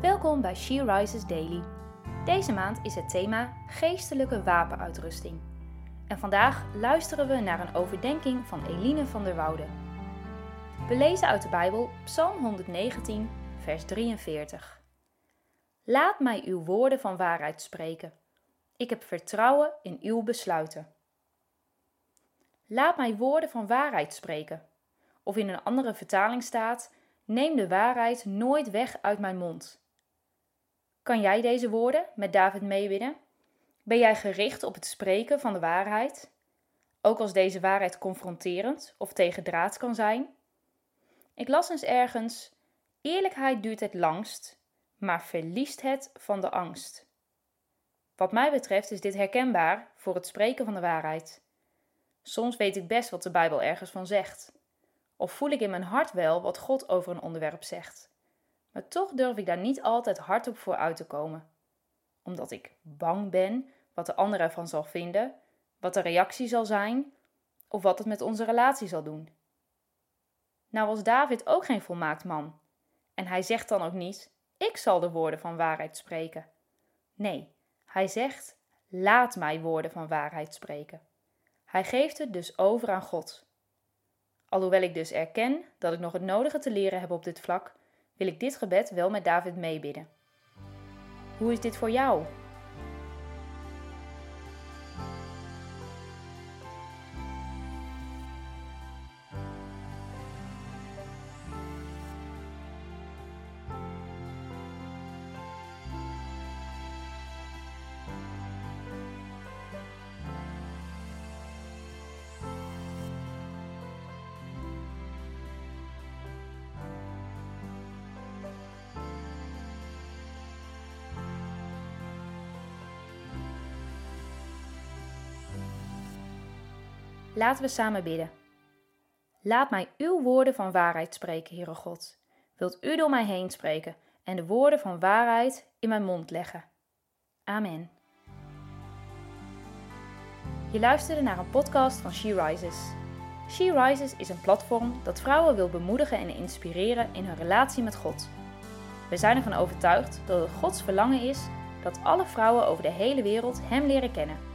Welkom bij She Rises Daily. Deze maand is het thema geestelijke wapenuitrusting. En vandaag luisteren we naar een overdenking van Eline van der Woude. We lezen uit de Bijbel Psalm 119, vers 43. Laat mij uw woorden van waarheid spreken. Ik heb vertrouwen in uw besluiten. Laat mij woorden van waarheid spreken. Of in een andere vertaling staat: Neem de waarheid nooit weg uit mijn mond. Kan jij deze woorden met David meebidden? Ben jij gericht op het spreken van de waarheid? Ook als deze waarheid confronterend of tegendraads kan zijn? Ik las eens ergens: Eerlijkheid duurt het langst, maar verliest het van de angst. Wat mij betreft is dit herkenbaar voor het spreken van de waarheid. Soms weet ik best wat de Bijbel ergens van zegt. Of voel ik in mijn hart wel wat God over een onderwerp zegt. Maar toch durf ik daar niet altijd hardop voor uit te komen. Omdat ik bang ben wat de ander ervan zal vinden, wat de reactie zal zijn of wat het met onze relatie zal doen. Nou was David ook geen volmaakt man. En hij zegt dan ook niet: Ik zal de woorden van waarheid spreken. Nee, hij zegt: Laat mij woorden van waarheid spreken. Hij geeft het dus over aan God. Alhoewel ik dus erken dat ik nog het nodige te leren heb op dit vlak, wil ik dit gebed wel met David meebidden. Hoe is dit voor jou? Laten we samen bidden. Laat mij uw woorden van waarheid spreken, Heere God. Wilt u door mij heen spreken en de woorden van waarheid in mijn mond leggen. Amen. Je luisterde naar een podcast van She Rises. She Rises is een platform dat vrouwen wil bemoedigen en inspireren in hun relatie met God. We zijn ervan overtuigd dat het Gods verlangen is dat alle vrouwen over de hele wereld Hem leren kennen